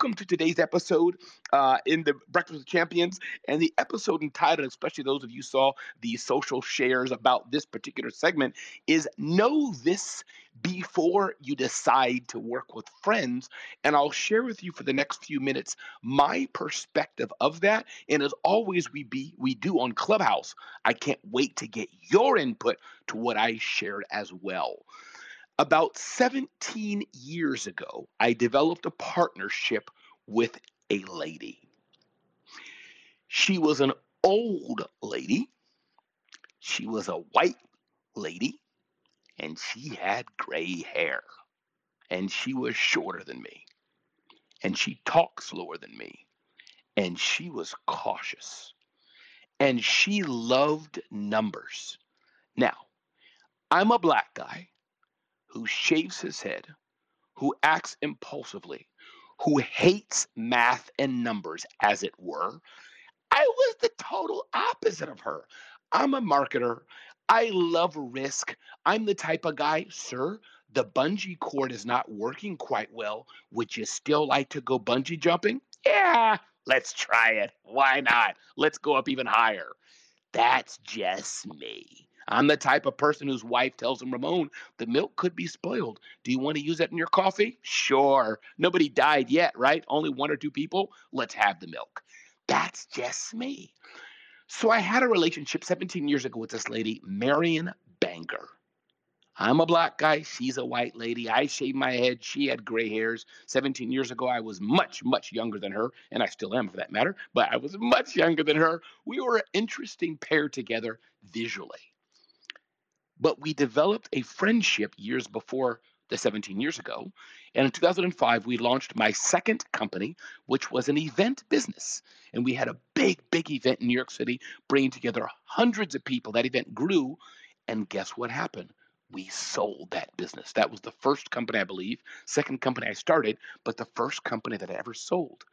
Welcome to today's episode uh, in the Breakfast with Champions, and the episode entitled, especially those of you saw the social shares about this particular segment, is "Know This Before You Decide to Work with Friends." And I'll share with you for the next few minutes my perspective of that. And as always, we be we do on Clubhouse. I can't wait to get your input to what I shared as well. About 17 years ago, I developed a partnership with a lady. She was an old lady, she was a white lady, and she had gray hair, and she was shorter than me, and she talked slower than me, and she was cautious, and she loved numbers. Now, I'm a black guy who shaves his head, who acts impulsively, who hates math and numbers, as it were. I was the total opposite of her. I'm a marketer. I love risk. I'm the type of guy, sir, the bungee cord is not working quite well. Would you still like to go bungee jumping? Yeah, let's try it. Why not? Let's go up even higher. That's just me. I'm the type of person whose wife tells him, Ramon, the milk could be spoiled. Do you want to use that in your coffee? Sure. Nobody died yet, right? Only one or two people. Let's have the milk. That's just me. So I had a relationship 17 years ago with this lady, Marion Banker. I'm a black guy. She's a white lady. I shaved my head. She had gray hairs. 17 years ago, I was much, much younger than her, and I still am for that matter, but I was much younger than her. We were an interesting pair together visually. But we developed a friendship years before the 17 years ago. And in 2005, we launched my second company, which was an event business. And we had a big, big event in New York City, bringing together hundreds of people. That event grew. And guess what happened? We sold that business. That was the first company, I believe, second company I started, but the first company that I ever sold.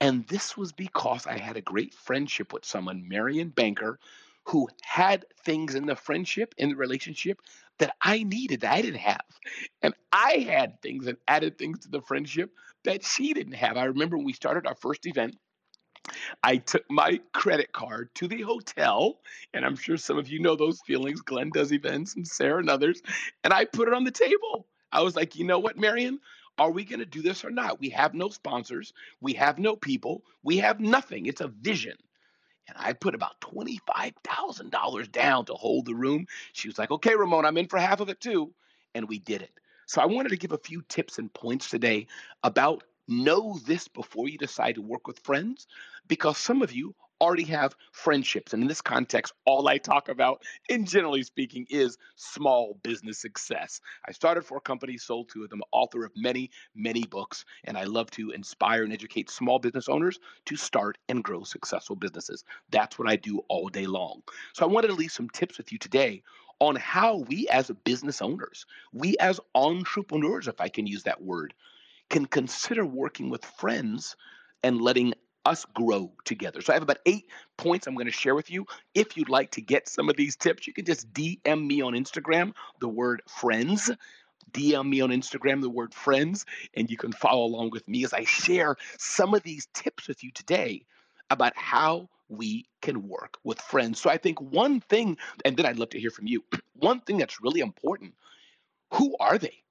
And this was because I had a great friendship with someone, Marion Banker, who had things in the friendship, in the relationship that I needed that I didn't have. And I had things and added things to the friendship that she didn't have. I remember when we started our first event, I took my credit card to the hotel, and I'm sure some of you know those feelings. Glenn does events and Sarah and others, and I put it on the table. I was like, you know what, Marion? Are we going to do this or not? We have no sponsors. We have no people. We have nothing. It's a vision. And I put about $25,000 down to hold the room. She was like, okay, Ramon, I'm in for half of it too. And we did it. So I wanted to give a few tips and points today about know this before you decide to work with friends, because some of you already have friendships. And in this context, all I talk about, in generally speaking, is small business success. I started four companies, sold two of them, author of many, many books, and I love to inspire and educate small business owners to start and grow successful businesses. That's what I do all day long. So I wanted to leave some tips with you today on how we as business owners, we as entrepreneurs, if I can use that word, can consider working with friends and letting us grow together. So I have about eight points I'm going to share with you. If you'd like to get some of these tips, you can just DM me on Instagram, the word friends. DM me on Instagram, the word friends, and you can follow along with me as I share some of these tips with you today about how we can work with friends. So I think one thing, and then I'd love to hear from you, one thing that's really important who are they?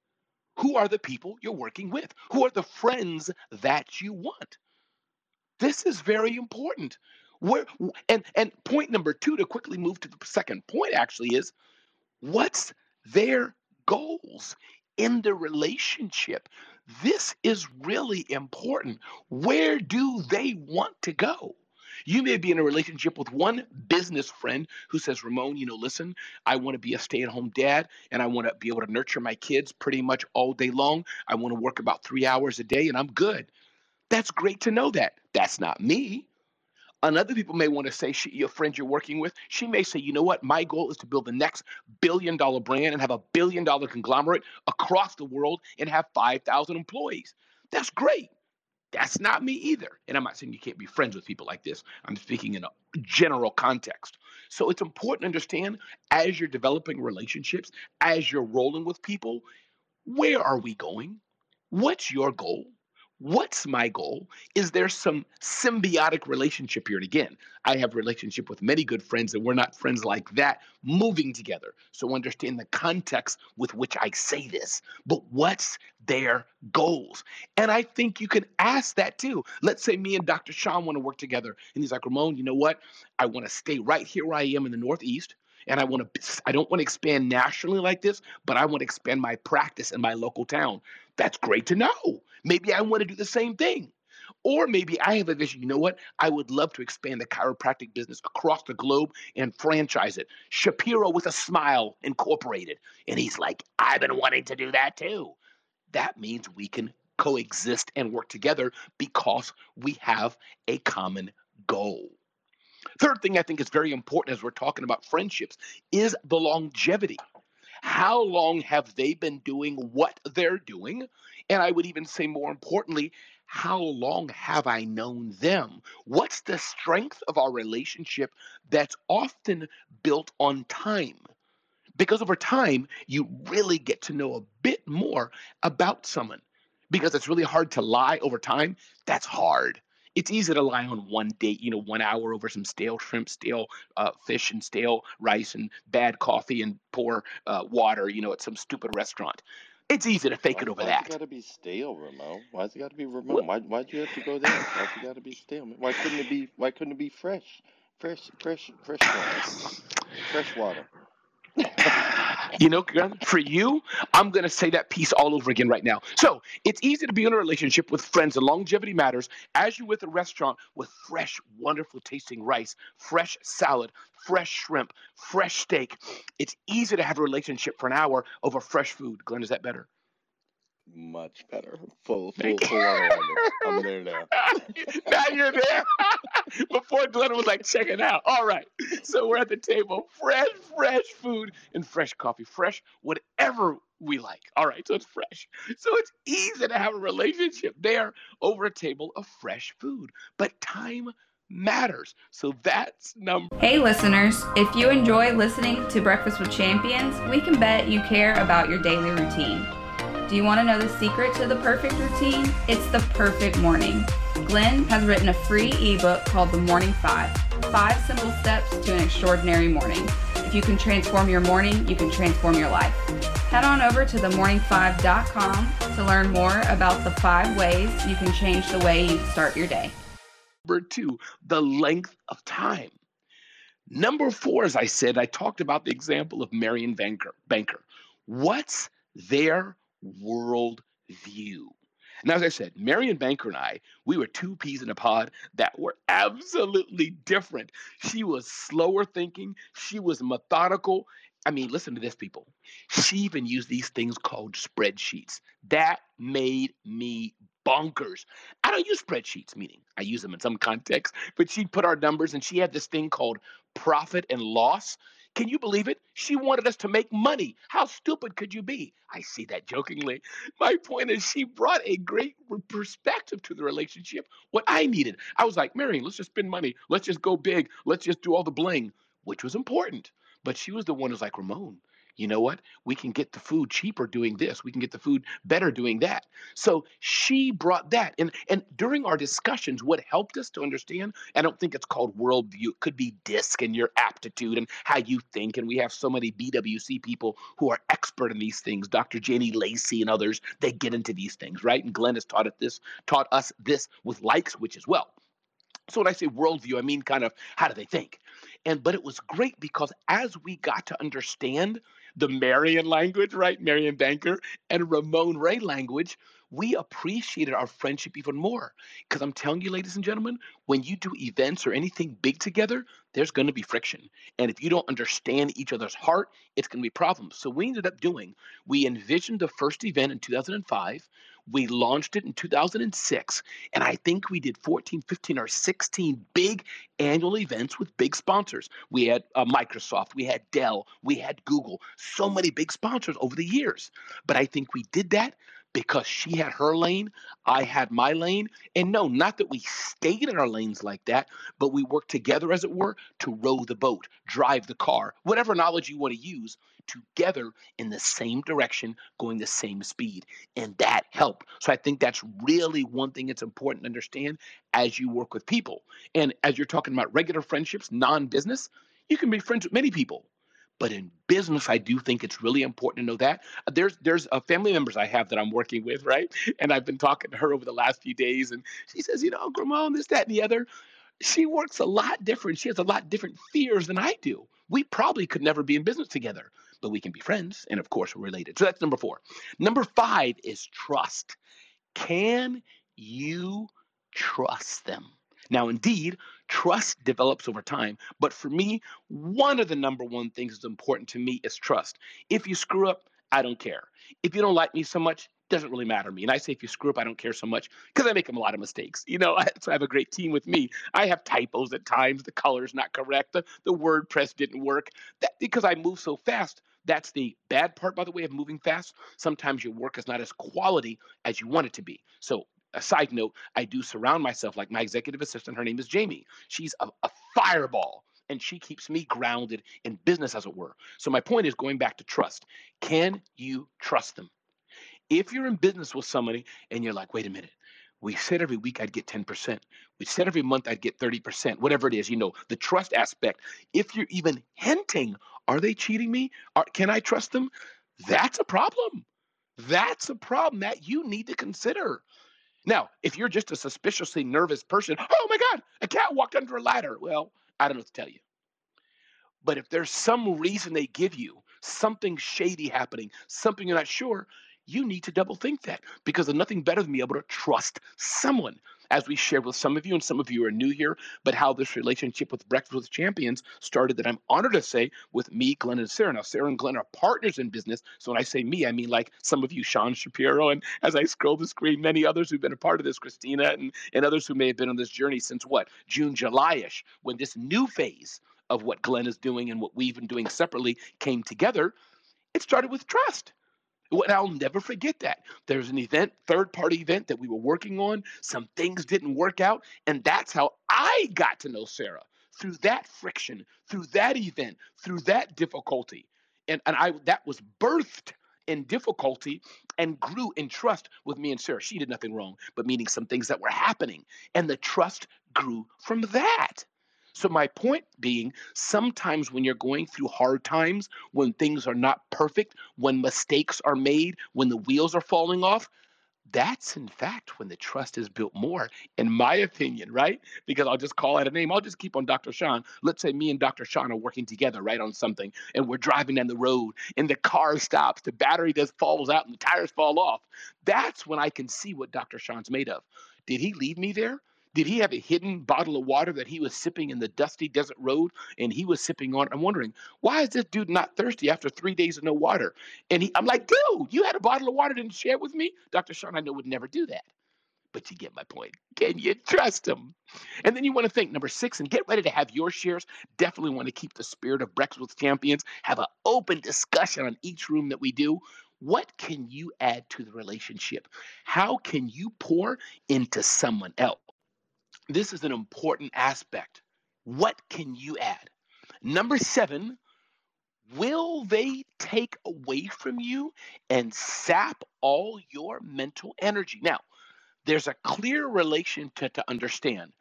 Who are the people you're working with? Who are the friends that you want? This is very important. Where and and point number two to quickly move to the second point actually is what's their goals in the relationship? This is really important. Where do they want to go? You may be in a relationship with one business friend who says, Ramon, you know, listen, I want to be a stay at home dad and I want to be able to nurture my kids pretty much all day long. I want to work about three hours a day and I'm good. That's great to know that. That's not me. And other people may want to say, she, your friend you're working with, she may say, you know what, my goal is to build the next billion dollar brand and have a billion dollar conglomerate across the world and have 5,000 employees. That's great. That's not me either. And I'm not saying you can't be friends with people like this. I'm speaking in a general context. So it's important to understand as you're developing relationships, as you're rolling with people, where are we going? What's your goal? What's my goal? Is there some symbiotic relationship here? And again, I have relationship with many good friends, and we're not friends like that moving together. So understand the context with which I say this. But what's their goals? And I think you can ask that too. Let's say me and Dr. Sean want to work together, and he's like, Ramon, you know what? I want to stay right here where I am in the Northeast and I want to I don't want to expand nationally like this, but I want to expand my practice in my local town. That's great to know. Maybe I want to do the same thing. Or maybe I have a vision. You know what? I would love to expand the chiropractic business across the globe and franchise it. Shapiro with a smile incorporated. And he's like, I've been wanting to do that too. That means we can coexist and work together because we have a common goal. Third thing I think is very important as we're talking about friendships is the longevity. How long have they been doing what they're doing? And I would even say more importantly, how long have I known them? What's the strength of our relationship that's often built on time? Because over time, you really get to know a bit more about someone. Because it's really hard to lie over time. That's hard. It's easy to lie on one date, you know, one hour over some stale shrimp, stale uh, fish, and stale rice, and bad coffee, and poor uh, water, you know, at some stupid restaurant. It's easy to fake Why, it over why's that. it gotta be stale, Ramon? Why's it gotta be Ramon? Why why'd you have to go there? Why's it gotta be stale? Why couldn't it be why couldn't it be fresh? Fresh fresh fresh water. Fresh water. You know, for you, I'm going to say that piece all over again right now. So it's easy to be in a relationship with friends, and longevity matters as you with a restaurant with fresh, wonderful tasting rice, fresh salad, fresh shrimp, fresh steak. It's easy to have a relationship for an hour over fresh food. Glenn, is that better? Much better. Full full Thank full on alignment. I'm there now. now you're there. Before Glenn was like, check it out. All right. So we're at the table. Fresh, fresh food and fresh coffee. Fresh, whatever we like. All right. So it's fresh. So it's easy to have a relationship there over a table of fresh food. But time matters. So that's number Hey, listeners, if you enjoy listening to Breakfast with Champions, we can bet you care about your daily routine. Do you want to know the secret to the perfect routine? It's the perfect morning. Glenn has written a free ebook called The Morning Five Five Simple Steps to an Extraordinary Morning. If you can transform your morning, you can transform your life. Head on over to themorning5.com to learn more about the five ways you can change the way you start your day. Number two, the length of time. Number four, as I said, I talked about the example of Marion Banker. Banker. What's their world view? And as I said, Marion Banker and I, we were two peas in a pod that were absolutely different. She was slower thinking, she was methodical. I mean, listen to this, people. She even used these things called spreadsheets. That made me bonkers. I don't use spreadsheets, meaning I use them in some context, but she'd put our numbers and she had this thing called profit and loss. Can you believe it? She wanted us to make money. How stupid could you be? I see that jokingly. My point is, she brought a great perspective to the relationship, what I needed. I was like, Marion, let's just spend money. Let's just go big. Let's just do all the bling, which was important. But she was the one who's like, Ramon, you know what? We can get the food cheaper doing this. We can get the food better doing that. So she brought that. And and during our discussions, what helped us to understand, I don't think it's called worldview. It could be DISC and your aptitude and how you think. And we have so many BWC people who are expert in these things. Dr. Janie Lacey and others, they get into these things, right? And Glenn has taught it this, taught us this with like switch as well. So when I say worldview, I mean kind of how do they think? And but it was great because as we got to understand the Marion language, right? Marion Banker and Ramon Ray language, we appreciated our friendship even more. Because I'm telling you, ladies and gentlemen, when you do events or anything big together, there's going to be friction. And if you don't understand each other's heart, it's going to be problems. So we ended up doing, we envisioned the first event in 2005. We launched it in 2006. And I think we did 14, 15, or 16 big annual events with big sponsors. We had uh, Microsoft, we had Dell, we had Google, so many big sponsors over the years. But I think we did that because she had her lane, I had my lane. And no, not that we stayed in our lanes like that, but we worked together, as it were, to row the boat, drive the car, whatever knowledge you want to use, together in the same direction, going the same speed. And that helped. So I think that's really one thing that's important to understand as you work with people. And as you're talking about regular friendships, non business, you can be friends with many people. But in business, I do think it's really important to know that. There's there's uh, family members I have that I'm working with, right? And I've been talking to her over the last few days, and she says, you know, Grandma, this, that, and the other. She works a lot different. She has a lot different fears than I do. We probably could never be in business together, but we can be friends, and of course, we're related. So that's number four. Number five is trust. Can you trust them? Now, indeed, trust develops over time. But for me, one of the number one things that's important to me is trust. If you screw up, I don't care. If you don't like me so much, doesn't really matter to me. And I say if you screw up, I don't care so much because I make a lot of mistakes. You know, I, so I have a great team with me. I have typos at times. The color's not correct. The, the WordPress didn't work. That because I move so fast. That's the bad part, by the way, of moving fast. Sometimes your work is not as quality as you want it to be. So a side note, I do surround myself like my executive assistant. Her name is Jamie. She's a, a fireball. and she keeps me grounded in business, as it were. So, my point is going back to trust. Can you trust them? If you're in business with somebody and you're like, wait a minute, we said every week I'd get 10%. We said every month I'd get 30%, whatever it is, you know, the trust aspect. If you're even hinting, are they cheating me? Are, can I trust them? That's a problem. That's a problem that you need to consider. Now, if you're just a suspiciously nervous person, oh my God, a cat walked under a ladder. Well, I don't know what to tell you. But if there's some reason they give you, something shady happening, something you're not sure, you need to double think that because there's nothing better than being able to trust someone. As we shared with some of you, and some of you are new here, but how this relationship with Breakfast with Champions started that I'm honored to say with me, Glenn, and Sarah. Now, Sarah and Glenn are partners in business. So when I say me, I mean like some of you, Sean Shapiro, and as I scroll the screen, many others who've been a part of this, Christina, and, and others who may have been on this journey since what? June, July ish, when this new phase of what Glenn is doing and what we've been doing separately came together. It started with trust. And I'll never forget that. There's an event, third party event that we were working on. Some things didn't work out. And that's how I got to know Sarah through that friction, through that event, through that difficulty. And, and I that was birthed in difficulty and grew in trust with me and Sarah. She did nothing wrong, but meaning some things that were happening. And the trust grew from that. So, my point being, sometimes when you're going through hard times, when things are not perfect, when mistakes are made, when the wheels are falling off, that's in fact when the trust is built more, in my opinion, right? Because I'll just call out a name. I'll just keep on Dr. Sean. Let's say me and Dr. Sean are working together, right, on something, and we're driving down the road, and the car stops, the battery just falls out, and the tires fall off. That's when I can see what Dr. Sean's made of. Did he leave me there? Did he have a hidden bottle of water that he was sipping in the dusty desert road and he was sipping on? I'm wondering, why is this dude not thirsty after three days of no water? And he, I'm like, dude, you had a bottle of water, didn't share it with me? Dr. Sean, I know would never do that. But you get my point. Can you trust him? And then you want to think number six and get ready to have your shares. Definitely want to keep the spirit of Breakfast with Champions, have an open discussion on each room that we do. What can you add to the relationship? How can you pour into someone else? This is an important aspect. What can you add? Number seven, will they take away from you and sap all your mental energy? Now, there's a clear relation to, to understand.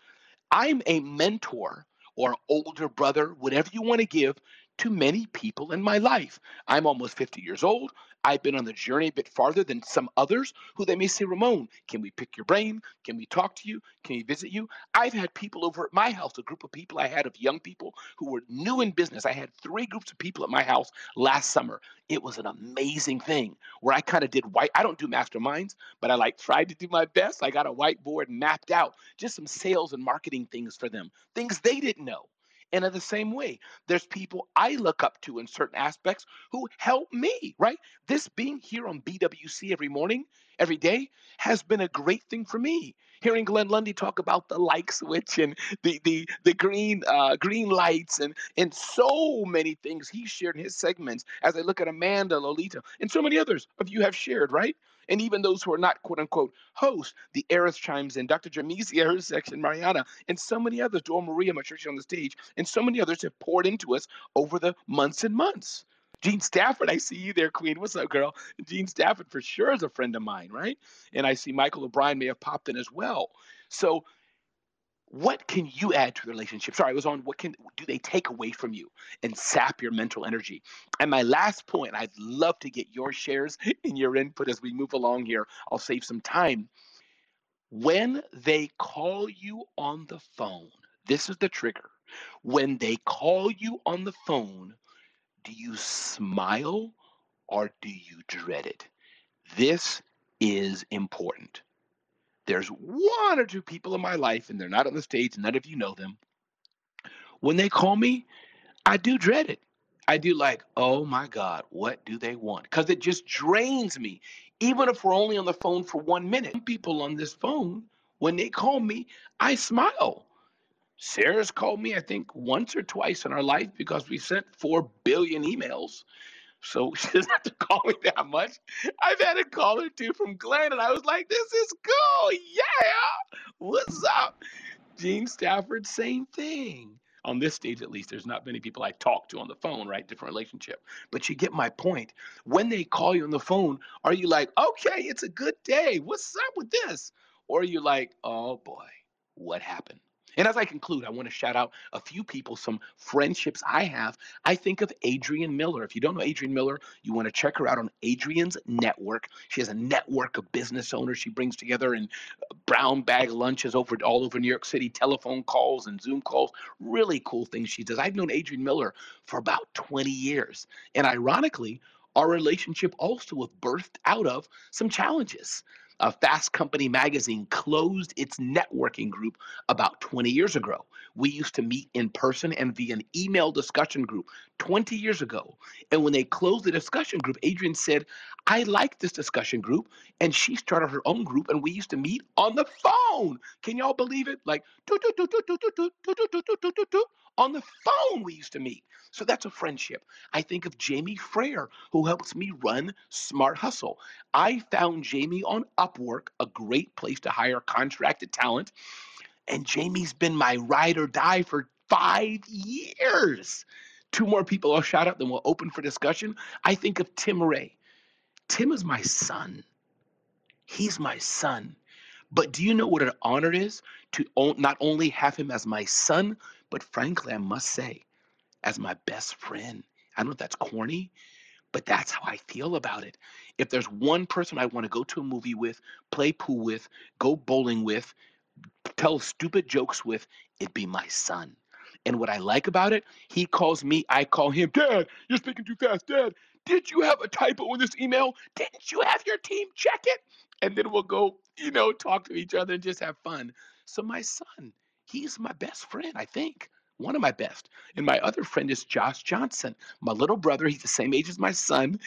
I'm a mentor or older brother, whatever you want to give, to many people in my life. I'm almost 50 years old. I've been on the journey a bit farther than some others who they may say, Ramon, can we pick your brain? Can we talk to you? Can we visit you? I've had people over at my house, a group of people I had of young people who were new in business. I had three groups of people at my house last summer. It was an amazing thing where I kind of did white. I don't do masterminds, but I like tried to do my best. I got a whiteboard mapped out just some sales and marketing things for them, things they didn't know. And in the same way, there's people I look up to in certain aspects who help me, right? This being here on BWC every morning, every day, has been a great thing for me. Hearing Glenn Lundy talk about the like switch and the the the green uh, green lights and and so many things he shared in his segments. As I look at Amanda, Lolita, and so many others of you have shared, right? And even those who are not quote unquote hosts, the Eris chimes in, Dr. Jamisia, her section, Mariana, and so many others, Dora Maria, church on the stage, and so many others have poured into us over the months and months. Gene Stafford, I see you there, Queen. What's up, girl? Gene Stafford for sure is a friend of mine, right? And I see Michael O'Brien may have popped in as well. So what can you add to the relationship? Sorry, I was on what can do they take away from you and sap your mental energy? And my last point, I'd love to get your shares and your input as we move along here. I'll save some time. When they call you on the phone, this is the trigger. When they call you on the phone, do you smile or do you dread it? This is important. There's one or two people in my life, and they're not on the stage, none of you know them. When they call me, I do dread it. I do like, oh my God, what do they want? Because it just drains me. Even if we're only on the phone for one minute, people on this phone, when they call me, I smile. Sarah's called me, I think, once or twice in our life because we sent 4 billion emails. So she doesn't have to call me that much. I've had a call or two from Glenn, and I was like, this is cool. Yeah. What's up? Gene Stafford, same thing. on this stage at least, there's not many people I talk to on the phone, right? Different relationship. But you get my point. When they call you on the phone, are you like, okay, it's a good day. What's up with this? Or are you like, oh boy, what happened? And as I conclude, I want to shout out a few people, some friendships I have. I think of Adrian Miller. If you don't know Adrian Miller, you want to check her out on Adrian's network. She has a network of business owners she brings together and uh, brown bag lunches over all over New York City, telephone calls and Zoom calls. Really cool things she does. I've known Adrian Miller for about 20 years. And ironically, our relationship also was birthed out of some challenges uh, Fast Company magazine closed its networking group about 20 years ago. We used to meet in person and via an email discussion group 20 years ago. And when they closed the discussion group, Adrian said, I like this discussion group. And she started her own group, and we used to meet on the phone. Can y'all believe it? Like, on the phone, we used to meet. So that's a friendship. I think of Jamie Frere, who helps me run Smart Hustle. I found Jamie on Upwork, a great place to hire contracted talent. And Jamie's been my ride or die for five years. Two more people I'll shout out, then we'll open for discussion. I think of Tim Ray. Tim is my son. He's my son. But do you know what an honor it is to not only have him as my son, but frankly, I must say, as my best friend. I don't know if that's corny, but that's how I feel about it. If there's one person I want to go to a movie with, play pool with, go bowling with, tell stupid jokes with, it'd be my son. And what I like about it, he calls me, I call him, Dad, you're speaking too fast. Dad, did you have a typo in this email? Didn't you have your team check it? And then we'll go, you know, talk to each other and just have fun. So my son, he's my best friend, I think. One of my best. And my other friend is Josh Johnson, my little brother. He's the same age as my son.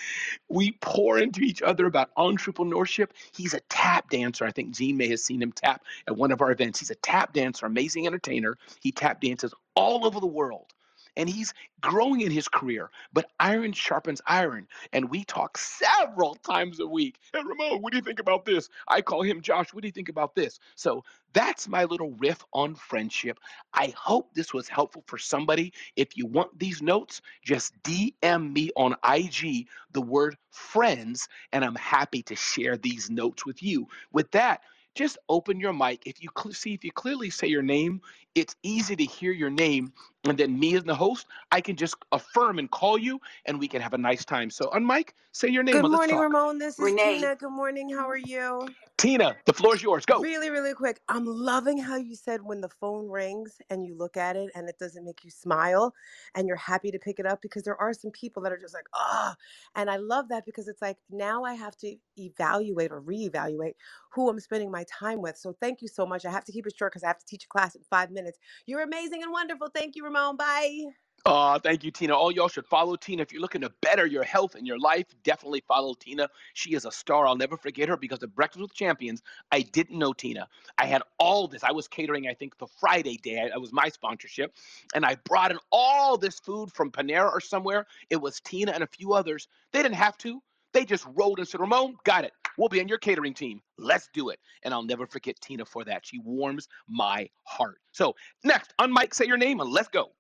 We pour into each other about entrepreneurship. He's a tap dancer. I think Gene may have seen him tap at one of our events. He's a tap dancer, amazing entertainer. He tap dances all over the world and he's growing in his career. But iron sharpens iron, and we talk several times a week. Hey, Ramon, what do you think about this? I call him Josh. What do you think about this? So that's my little riff on friendship. I hope this was helpful for somebody. If you want these notes, just DM me on IG the word friends, and I'm happy to share these notes with you. With that, just open your mic. If you cl- see, if you clearly say your name, it's easy to hear your name. And then me as the host, I can just affirm and call you and we can have a nice time. So on mic, say your name. Good morning, talk. Ramon. This is Renee. Tina. Good morning. How are you? Tina, the floor is yours. Go. Really, really quick. I'm loving how you said when the phone rings and you look at it and it doesn't make you smile and you're happy to pick it up because there are some people that are just like, oh. And I love that because it's like now I have to evaluate or reevaluate who I'm spending my time with. So thank you so much. I have to keep it short because I have to teach a class in five minutes. You're amazing and wonderful. Thank you, Ramon. Bye. Uh, thank you, Tina. All y'all should follow Tina. If you're looking to better your health and your life, definitely follow Tina. She is a star. I'll never forget her because of Breakfast with Champions. I didn't know Tina. I had all this. I was catering, I think, the Friday day. It was my sponsorship. And I brought in all this food from Panera or somewhere. It was Tina and a few others. They didn't have to. They just rolled and said, Ramon, got it. We'll be on your catering team. Let's do it. And I'll never forget Tina for that. She warms my heart. So, next, on mic, say your name and let's go.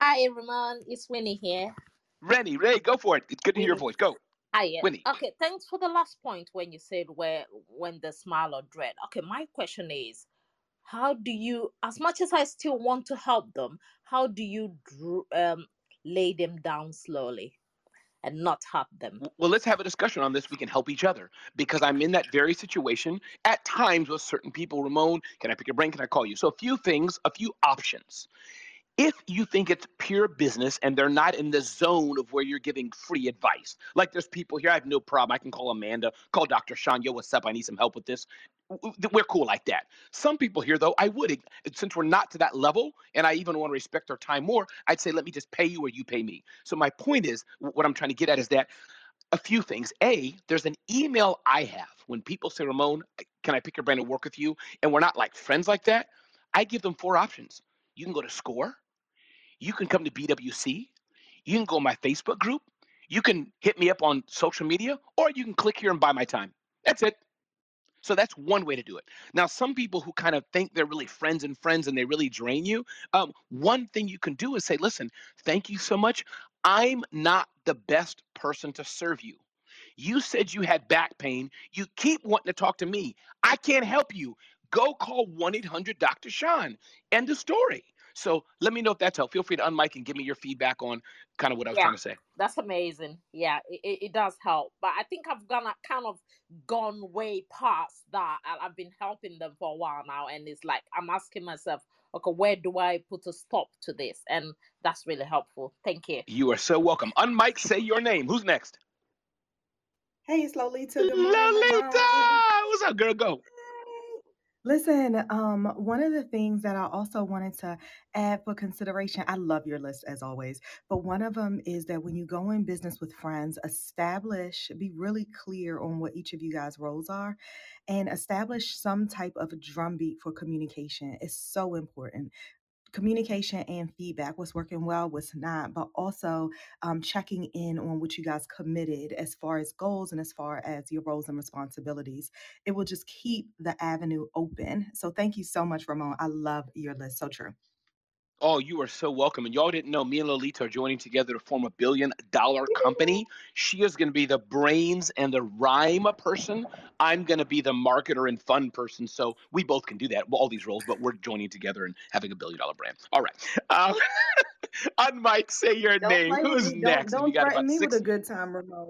Hi, Ramon. It's Winnie here. Rennie, Ray, go for it. It's good to hear your voice. Go. Hi. Winnie. Okay, thanks for the last point when you said where when the smile or dread. Okay, my question is, how do you, as much as I still want to help them, how do you um, lay them down slowly and not hurt them? Well, let's have a discussion on this. We can help each other because I'm in that very situation at times with certain people. Ramon, can I pick your brain? Can I call you? So, a few things, a few options. If you think it's pure business and they're not in the zone of where you're giving free advice, like there's people here, I have no problem. I can call Amanda, call Dr. Sean, yo, what's up? I need some help with this. We're cool like that. Some people here, though, I would, eh, since we're not to that level, and I even want to respect their time more, I'd say, let me just pay you or you pay me. So, my point is, what I'm trying to get at is that a few things. A, there's an email I have when people say, Ramon, can I pick your brain and work with you? And we're not like friends like that. I give them four options. You can go to SCORE, you can come to BWC, you can go my Facebook group, you can hit me up on social media, or you can click here and buy my time. That's it. So that's one way to do it. Now, some people who kind of think they're really friends and friends and they really drain you, um, one thing you can do is say, listen, thank you so much. I'm not the best person to serve you. You said you had back pain. You keep wanting to talk to me. I can't help you. Go call 1 800 Dr. Sean. End of story. So let me know if that's helpful. Feel free to unmic and give me your feedback on kind of what I was Yeah. trying to say. That's amazing. Yeah, it, it, it does help. But I think I've gone kind of gone way past that. I, I've been helping them for a while now, and it's like I'm asking myself, okay, where do I put a stop to this? And that's really helpful. Thank you. You are so welcome. Unmic, say your name. Who's next? Hey, it's Lolita. Good morning, Lolita! What's up, girl? Go. Listen, um, one of the things that I also wanted to add for consideration, I love your list as always, but one of them is that when you go in business with friends, establish, be really clear on what each of you guys' roles are and establish some type of drumbeat for communication. It's so important communication and feedback what's working well what's not but also um, checking in on what you guys committed as far as goals and as far as your roles and responsibilities. It will just keep the avenue open. So thank you so much ramon. I love your list. So true Oh, you are so welcome. And y'all didn't know me and Lolita are joining together to form a billion dollar company. She is going to be the brains and the rhyme person. I'm going to be the marketer and fun person. So we both can do that, all these roles, but we're joining together and having a billion dollar brand. All right. Um, on mic, say your don't name. Who's me next? don't, don't got threaten about me six with a good time ramon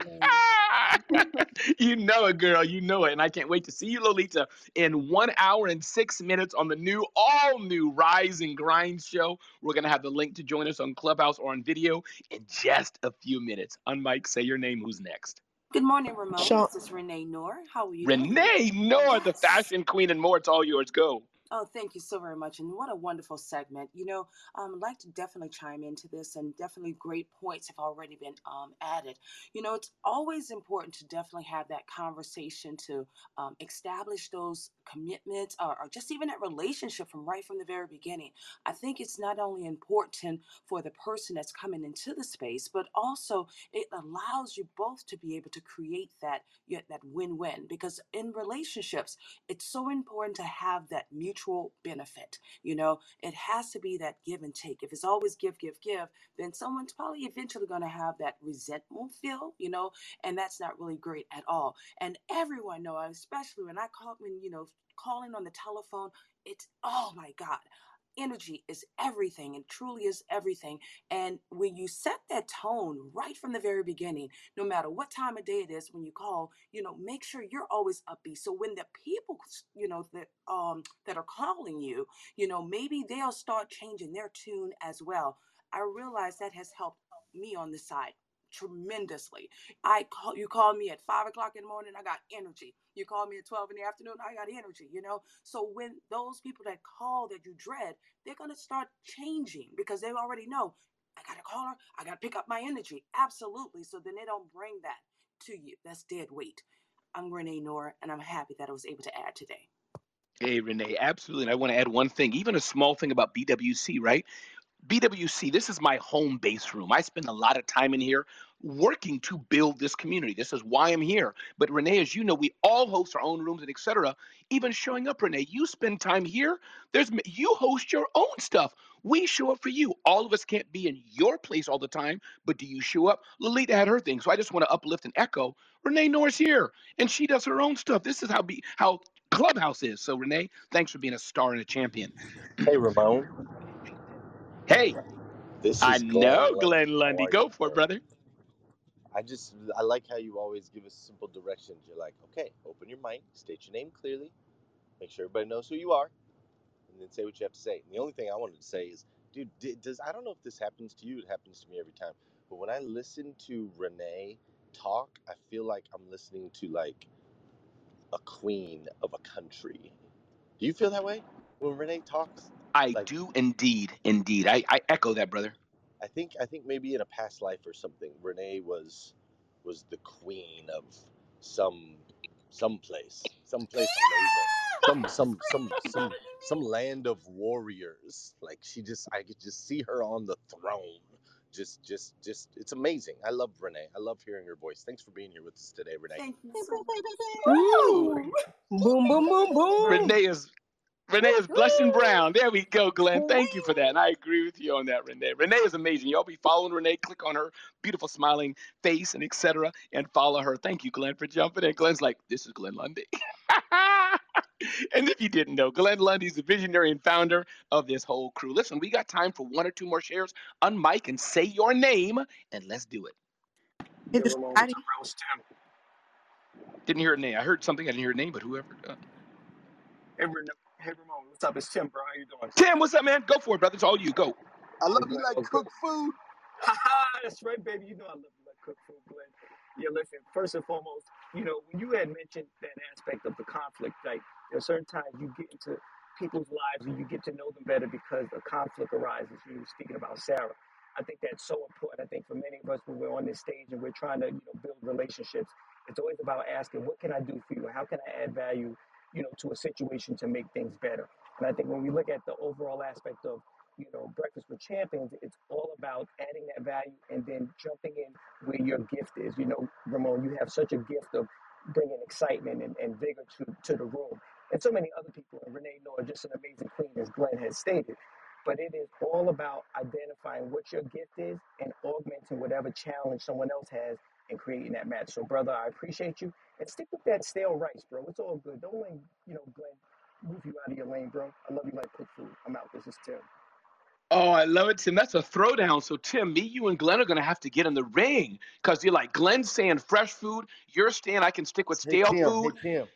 you know it, girl. You know it. And I can't wait to see you, Lolita, in one hour and six minutes on the new, all new Rise and Grind show. We're going to have the link to join us on Clubhouse or on video in just a few minutes. On mic, say your name. Who's next? Good morning, Ramon. Sean, This is Renee Noor. How are you? Renee Noor, the fashion queen, and more. It's all yours. Go. Oh, thank you so very much. And what a wonderful segment. You know, um, I'd like to definitely chime into this, and definitely great points have already been um, added. You know, it's always important to definitely have that conversation to um, establish those commitments or, or just even that relationship from right from the very beginning. I think it's not only important for the person that's coming into the space, but also it allows you both to be able to create that, that win-win. Because in relationships, it's so important to have that mutual benefit. You know, it has to be that give and take. If it's always give, give, give, then someone's probably eventually going to have that resentment feel, you know, and that's not really great at all. And everyone know, especially when I call when you know calling on the telephone, it's oh my god. Energy is everything and truly is everything. And when you set that tone right from the very beginning, no matter what time of day it is when you call, you know, make sure you're always upbeat. So when the people, you know, that um that are calling you, you know, maybe they'll start changing their tune as well. I realize that has helped me on the side tremendously. I call you call me at five o'clock in the morning, I got energy. You call me at twelve in the afternoon, I got energy. You know, so when those people that call that you dread, they're gonna start changing because they already know I gotta call her, I gotta pick up my energy. Absolutely. So then they don't bring that to you. That's dead weight. I'm Renee Nora, and I'm happy that I was able to add today. Hey, Renee, absolutely. And I want to add one thing, even a small thing about BWC, right? BWC, this is my home base room. I spend a lot of time in here working to build this community. This is why I'm here. But Renee, as you know, we all host our own rooms and etc. Even showing up, Renee, you spend time here. There's you host your own stuff. We show up for you. All of us can't be in your place all the time, but do you show up? Lolita had her thing, so I just want to uplift and echo. Renee Norris here, and she does her own stuff. This is how be how Clubhouse is. So Renee, thanks for being a star and a champion. Hey, Ramon. Hey, This is. I is know Glenn Glenn Lundy. Go you, for it, brother. I just, I like how you always give us simple directions. You're like, okay, open your mic, state your name clearly, make sure everybody knows who you are, and then say what you have to say. And the only thing I wanted to say is, dude, does I don't know if this happens to you. It happens to me every time. But when I listen to Renee talk, I feel like I'm listening to like a queen of a country. Do you feel that way when Renee talks? I Like, do indeed, indeed. I, I echo that, brother. I think I think maybe in a past life or something, Renee was was the queen of some some place, some place amazing, some some some some some land of warriors. Like she just, I could just see her on the throne, just just just it's amazing. I love Renee. I love hearing her voice. Thanks for being here with us today, Renee. Thank you so Boom, boom, boom, boom. Renee is Renee is blushing brown. There we go, Glenn. Thank you for that. And I agree with you on that, Renee. Renee is amazing. Y'all be following Renee. Click on her beautiful smiling face and etc. and follow her. Thank you, Glenn, for jumping in. Glenn's like, this is Glenn Lundy. and if you didn't know, Glenn Lundy is the visionary and founder of this whole crew. Listen, we got time for one or two more shares. Unmic and say your name, and let's do it. Hey, Yo, this Ramon, Patty. what's up, bro? It's Didn't hear a name. I heard something. I didn't hear a name, but whoever. Uh, Hey, Ren- hey, Ramon, what's up? It's Tim, bro. How you doing? Tim, what's up, man? Go for it, brother. It's all you. Go. I love you like what's cooked food. Haha, that's right, baby. You know I love you like cook food, Glenn. Yeah, listen, first and foremost, you know, when you had mentioned that aspect of the conflict, like there are certain times you get into people's lives and you get to know them better because a conflict arises. You were speaking about Sarah. I think that's so important. I think for many of us when we're on this stage and we're trying to, you know, build relationships, it's always about asking, what can I do for you? How can I add value, you know, to a situation to make things better? And I think when we look at the overall aspect of you know, Breakfast with Champions, it's all about adding that value and then jumping in where your gift is. You know, Ramon, you have such a gift of bringing excitement and, and vigor to, to the room. And so many other people, and Renee Noah, just an amazing queen, as Glenn has stated. But it is all about identifying what your gift is and augmenting whatever challenge someone else has and creating that match. So, brother, I appreciate you. And stick with that stale rice, bro. It's all good. Don't let, you know, Glenn move you out of your lane, bro. I love you like cooked food. I'm out. This is Tim. Oh, I love it, Tim. That's a throwdown. So, Tim, me, you, and Glenn are going to have to get in the ring because you're like Glenn's saying fresh food. You're saying I can stick with Hey stale Tim, food. hey Tim,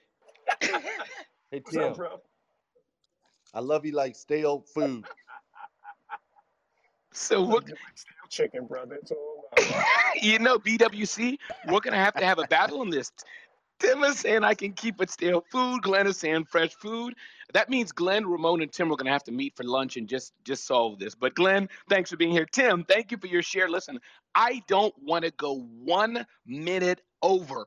hey What's Tim. up, bro? I love you like stale food. So, I we're, love you like stale chicken, brother. It's all love. you know, BWC, we're to have to have a battle on this. Tim is saying I can keep it stale food. Glenn is saying fresh food. That means Glenn, Ramon, and Tim are to have to meet for lunch and just just solve this. But Glenn, thanks for being here. Tim, thank you for your share. Listen, I don't want to go one minute over.